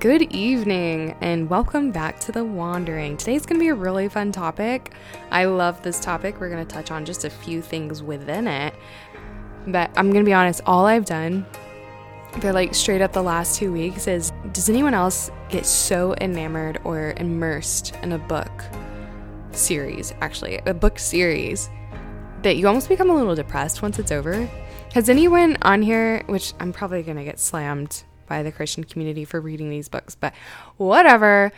Good evening and welcome back to The Wandering. Today's going to be a really fun topic. I love this topic. We're going to touch on just a few things within it. But I'm going to be honest, all I've done for like straight up the last two weeks is does anyone else get so enamored or immersed in a book series, actually, a book series, that you almost become a little depressed once it's over? Has anyone on here, which I'm probably going to get slammed by the Christian community for reading these books, but whatever.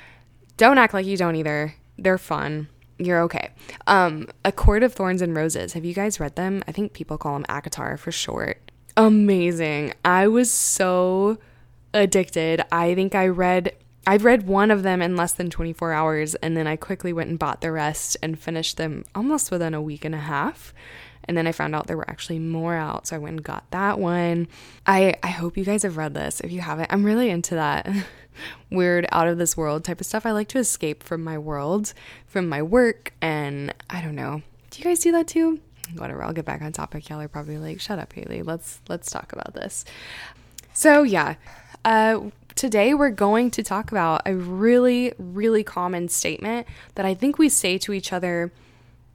Don't act like you don't either. They're fun. You're okay. Um, A Court of Thorns and Roses. Have you guys read them? I think people call them ACOTAR for short. Amazing. I was so addicted. I think I read I read one of them in less than 24 hours and then I quickly went and bought the rest and finished them almost within a week and a half. And then I found out there were actually more out, so I went and got that one. I I hope you guys have read this. If you haven't, I'm really into that weird out of this world type of stuff. I like to escape from my world, from my work, and I don't know. Do you guys do that too? Whatever, I'll get back on topic. Y'all are probably like, "Shut up, Haley. Let's let's talk about this." So, yeah. Uh today we're going to talk about a really really common statement that I think we say to each other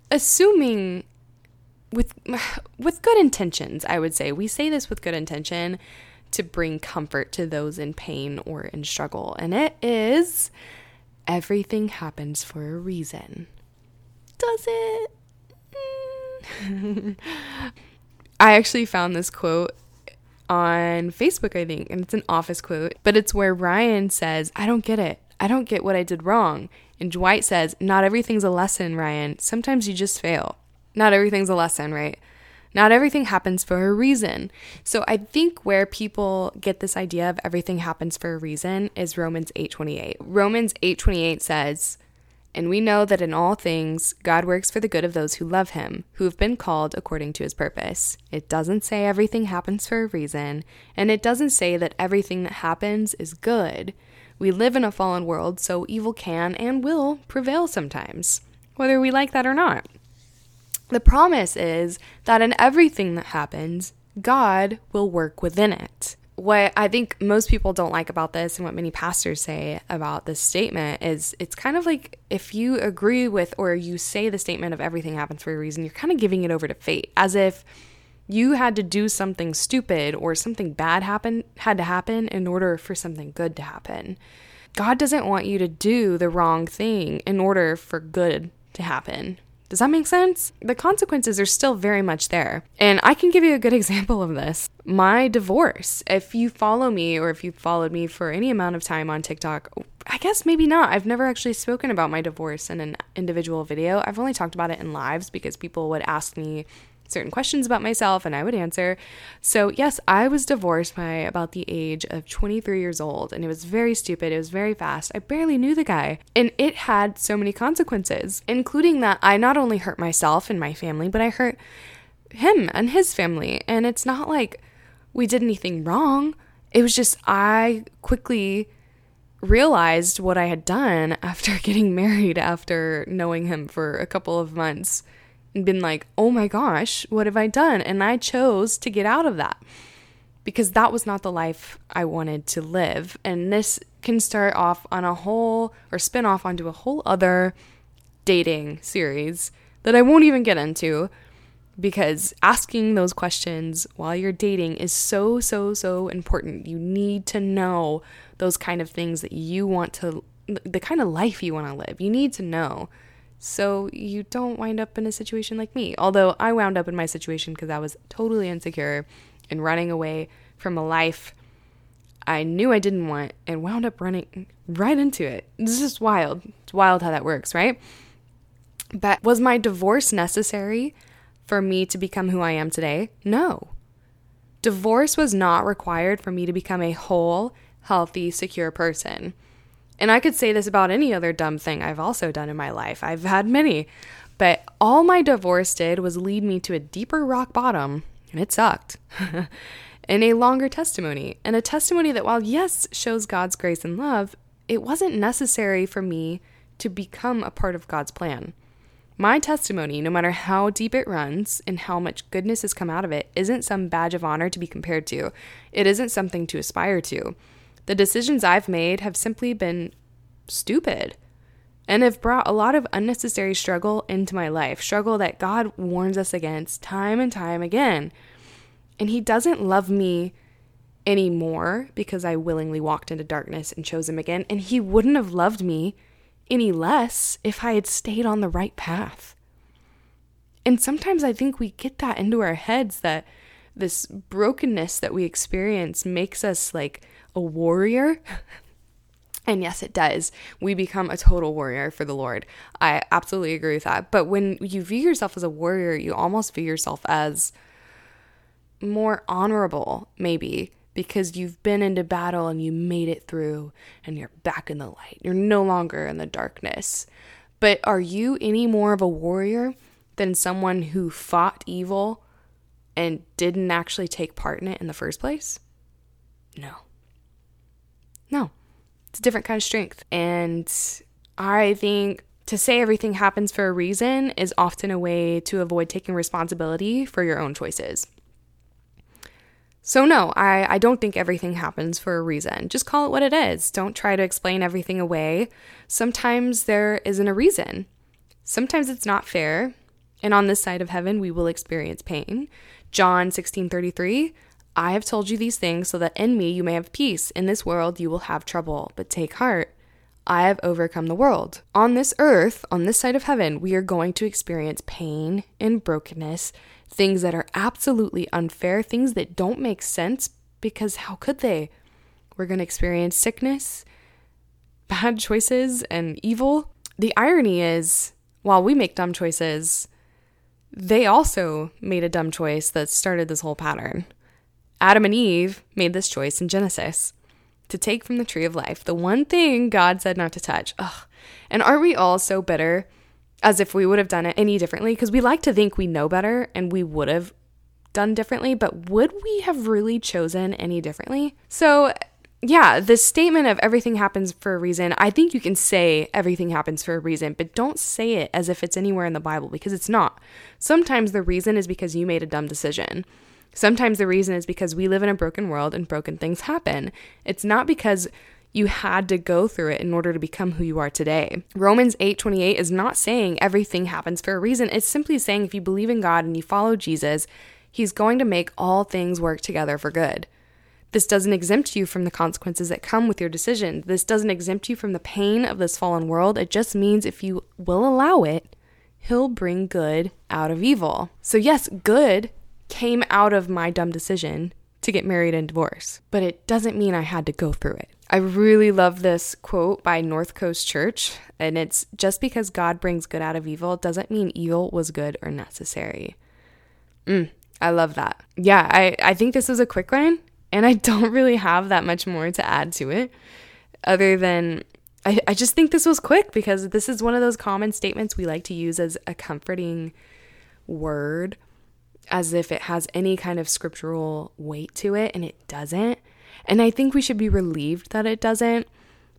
assuming with with good intentions, I would say. We say this with good intention to bring comfort to those in pain or in struggle, and it is everything happens for a reason. Does it? I actually found this quote on Facebook, I think, and it's an office quote, but it's where Ryan says, I don't get it. I don't get what I did wrong. And Dwight says, Not everything's a lesson, Ryan. Sometimes you just fail not everything's a lesson, right? Not everything happens for a reason. So I think where people get this idea of everything happens for a reason is Romans 8:28. Romans 8:28 says, "And we know that in all things God works for the good of those who love him, who have been called according to his purpose." It doesn't say everything happens for a reason, and it doesn't say that everything that happens is good. We live in a fallen world, so evil can and will prevail sometimes, whether we like that or not. The promise is that in everything that happens, God will work within it. What I think most people don't like about this and what many pastors say about this statement is it's kind of like if you agree with or you say the statement of everything happens for a reason, you're kind of giving it over to fate as if you had to do something stupid or something bad happen had to happen in order for something good to happen. God doesn't want you to do the wrong thing in order for good to happen. Does that make sense? The consequences are still very much there. And I can give you a good example of this. My divorce. If you follow me or if you've followed me for any amount of time on TikTok, I guess maybe not. I've never actually spoken about my divorce in an individual video. I've only talked about it in lives because people would ask me certain questions about myself and I would answer. So, yes, I was divorced by about the age of 23 years old and it was very stupid. It was very fast. I barely knew the guy. And it had so many consequences, including that I not only hurt myself and my family, but I hurt him and his family. And it's not like we did anything wrong. It was just I quickly realized what I had done after getting married, after knowing him for a couple of months and been like, oh my gosh, what have I done? And I chose to get out of that because that was not the life I wanted to live. And this can start off on a whole or spin off onto a whole other dating series that I won't even get into because asking those questions while you're dating is so, so, so important. You need to know those kind of things that you want to, the kind of life you want to live. You need to know so you don't wind up in a situation like me. Although I wound up in my situation because I was totally insecure and running away from a life I knew I didn't want and wound up running right into it. This is wild. It's wild how that works, right? But was my divorce necessary for me to become who I am today? No. Divorce was not required for me to become a whole, healthy, secure person. And I could say this about any other dumb thing I've also done in my life. I've had many. But all my divorce did was lead me to a deeper rock bottom, and it sucked. and a longer testimony. And a testimony that, while yes, shows God's grace and love, it wasn't necessary for me to become a part of God's plan. My testimony, no matter how deep it runs and how much goodness has come out of it, isn't some badge of honor to be compared to. It isn't something to aspire to. The decisions I've made have simply been stupid and have brought a lot of unnecessary struggle into my life, struggle that God warns us against time and time again. And He doesn't love me anymore because I willingly walked into darkness and chose Him again. And He wouldn't have loved me any less if I had stayed on the right path. And sometimes I think we get that into our heads that this brokenness that we experience makes us like a warrior. And yes, it does. We become a total warrior for the Lord. I absolutely agree with that. But when you view yourself as a warrior, you almost view yourself as more honorable, maybe, because you've been into battle and you made it through and you're back in the light. You're no longer in the darkness. But are you any more of a warrior than someone who fought evil and didn't actually take part in it in the first place? No. No. It's a different kind of strength. And I think to say everything happens for a reason is often a way to avoid taking responsibility for your own choices. So, no, I, I don't think everything happens for a reason. Just call it what it is. Don't try to explain everything away. Sometimes there isn't a reason. Sometimes it's not fair. And on this side of heaven, we will experience pain. John 16 33, I have told you these things so that in me you may have peace. In this world you will have trouble, but take heart. I have overcome the world. On this earth, on this side of heaven, we are going to experience pain and brokenness things that are absolutely unfair, things that don't make sense because how could they? We're going to experience sickness, bad choices, and evil. The irony is, while we make dumb choices, they also made a dumb choice that started this whole pattern. Adam and Eve made this choice in Genesis to take from the tree of life, the one thing God said not to touch. Ugh. And aren't we all so bitter as if we would have done it any differently because we like to think we know better and we would have done differently, but would we have really chosen any differently? So, yeah, the statement of everything happens for a reason, I think you can say everything happens for a reason, but don't say it as if it's anywhere in the Bible because it's not. Sometimes the reason is because you made a dumb decision. Sometimes the reason is because we live in a broken world and broken things happen. It's not because you had to go through it in order to become who you are today. Romans 8:28 is not saying everything happens for a reason. It's simply saying if you believe in God and you follow Jesus, he's going to make all things work together for good. This doesn't exempt you from the consequences that come with your decision. This doesn't exempt you from the pain of this fallen world. It just means if you will allow it, he'll bring good out of evil. So yes, good came out of my dumb decision to get married and divorce, but it doesn't mean I had to go through it. I really love this quote by North Coast Church, and it's just because God brings good out of evil doesn't mean evil was good or necessary. Mm, I love that. Yeah, I, I think this is a quick one, and I don't really have that much more to add to it other than I, I just think this was quick because this is one of those common statements we like to use as a comforting word as if it has any kind of scriptural weight to it, and it doesn't. And I think we should be relieved that it doesn't,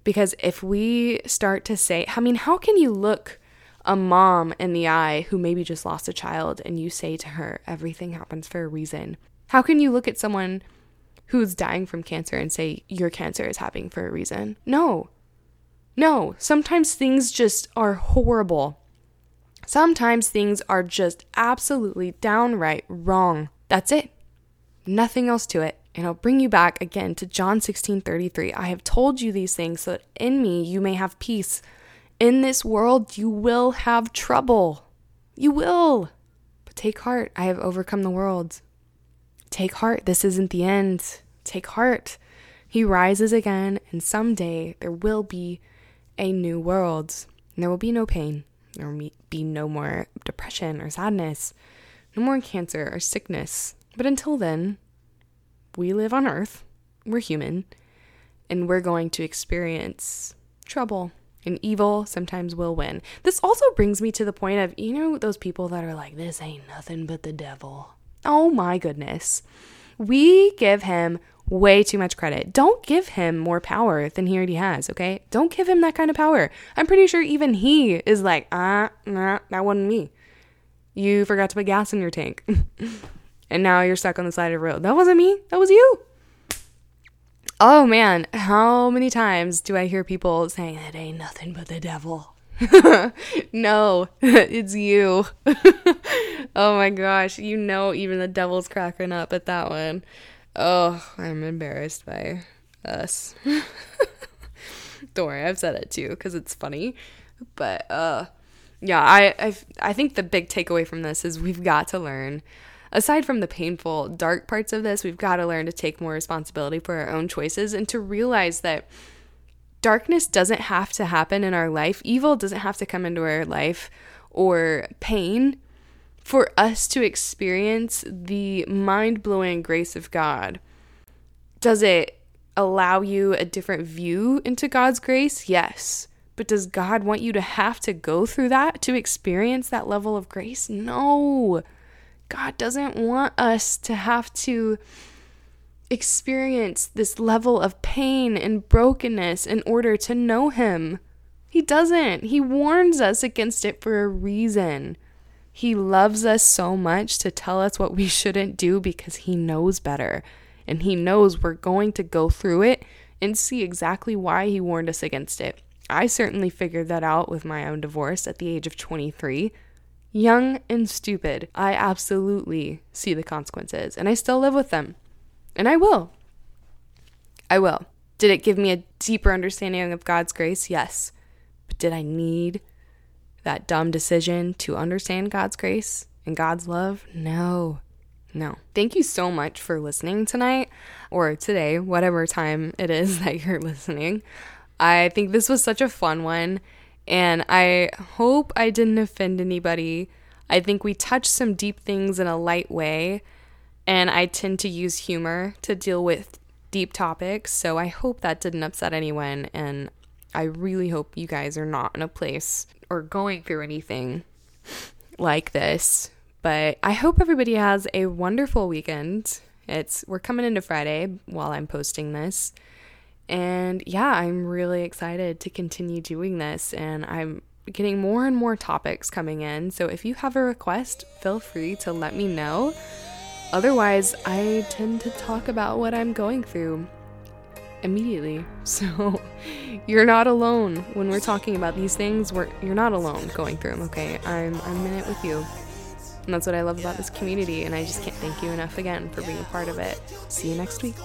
because if we start to say, I mean, how can you look a mom in the eye who maybe just lost a child and you say to her, everything happens for a reason? How can you look at someone who's dying from cancer and say, your cancer is happening for a reason? No. No, sometimes things just are horrible Sometimes things are just absolutely downright wrong. That's it. Nothing else to it. And I'll bring you back again to John 16 33. I have told you these things so that in me you may have peace. In this world you will have trouble. You will. But take heart. I have overcome the world. Take heart. This isn't the end. Take heart. He rises again, and someday there will be a new world. And there will be no pain. There be no more depression or sadness, no more cancer or sickness. But until then, we live on earth, we're human, and we're going to experience trouble and evil sometimes will win. This also brings me to the point of, you know, those people that are like, this ain't nothing but the devil. Oh my goodness. We give him way too much credit. Don't give him more power than he already has, okay? Don't give him that kind of power. I'm pretty sure even he is like, ah, nah, that wasn't me. You forgot to put gas in your tank. and now you're stuck on the side of the road. That wasn't me. That was you. Oh man, how many times do I hear people saying it ain't nothing but the devil? no, it's you. oh my gosh, you know, even the devil's cracking up at that one. Oh, I'm embarrassed by us. Don't worry, I've said it too because it's funny. But uh, yeah, I I I think the big takeaway from this is we've got to learn. Aside from the painful, dark parts of this, we've got to learn to take more responsibility for our own choices and to realize that darkness doesn't have to happen in our life, evil doesn't have to come into our life, or pain for us to experience the mind blowing grace of God. Does it allow you a different view into God's grace? Yes. But does God want you to have to go through that to experience that level of grace? No. God doesn't want us to have to experience this level of pain and brokenness in order to know Him. He doesn't. He warns us against it for a reason. He loves us so much to tell us what we shouldn't do because He knows better. And He knows we're going to go through it and see exactly why He warned us against it. I certainly figured that out with my own divorce at the age of 23. Young and stupid, I absolutely see the consequences, and I still live with them. And I will. I will. Did it give me a deeper understanding of God's grace? Yes. But did I need that dumb decision to understand God's grace and God's love? No. No. Thank you so much for listening tonight or today, whatever time it is that you're listening. I think this was such a fun one, and I hope I didn't offend anybody. I think we touched some deep things in a light way and I tend to use humor to deal with deep topics. So I hope that didn't upset anyone. And I really hope you guys are not in a place or going through anything like this. But I hope everybody has a wonderful weekend. It's we're coming into Friday while I'm posting this. And yeah, I'm really excited to continue doing this and I'm getting more and more topics coming in. So if you have a request, feel free to let me know. Otherwise, I tend to talk about what I'm going through immediately. So you're not alone when we're talking about these things. We're, you're not alone going through them, okay? I'm, I'm in it with you. And that's what I love about this community. And I just can't thank you enough again for being a part of it. See you next week.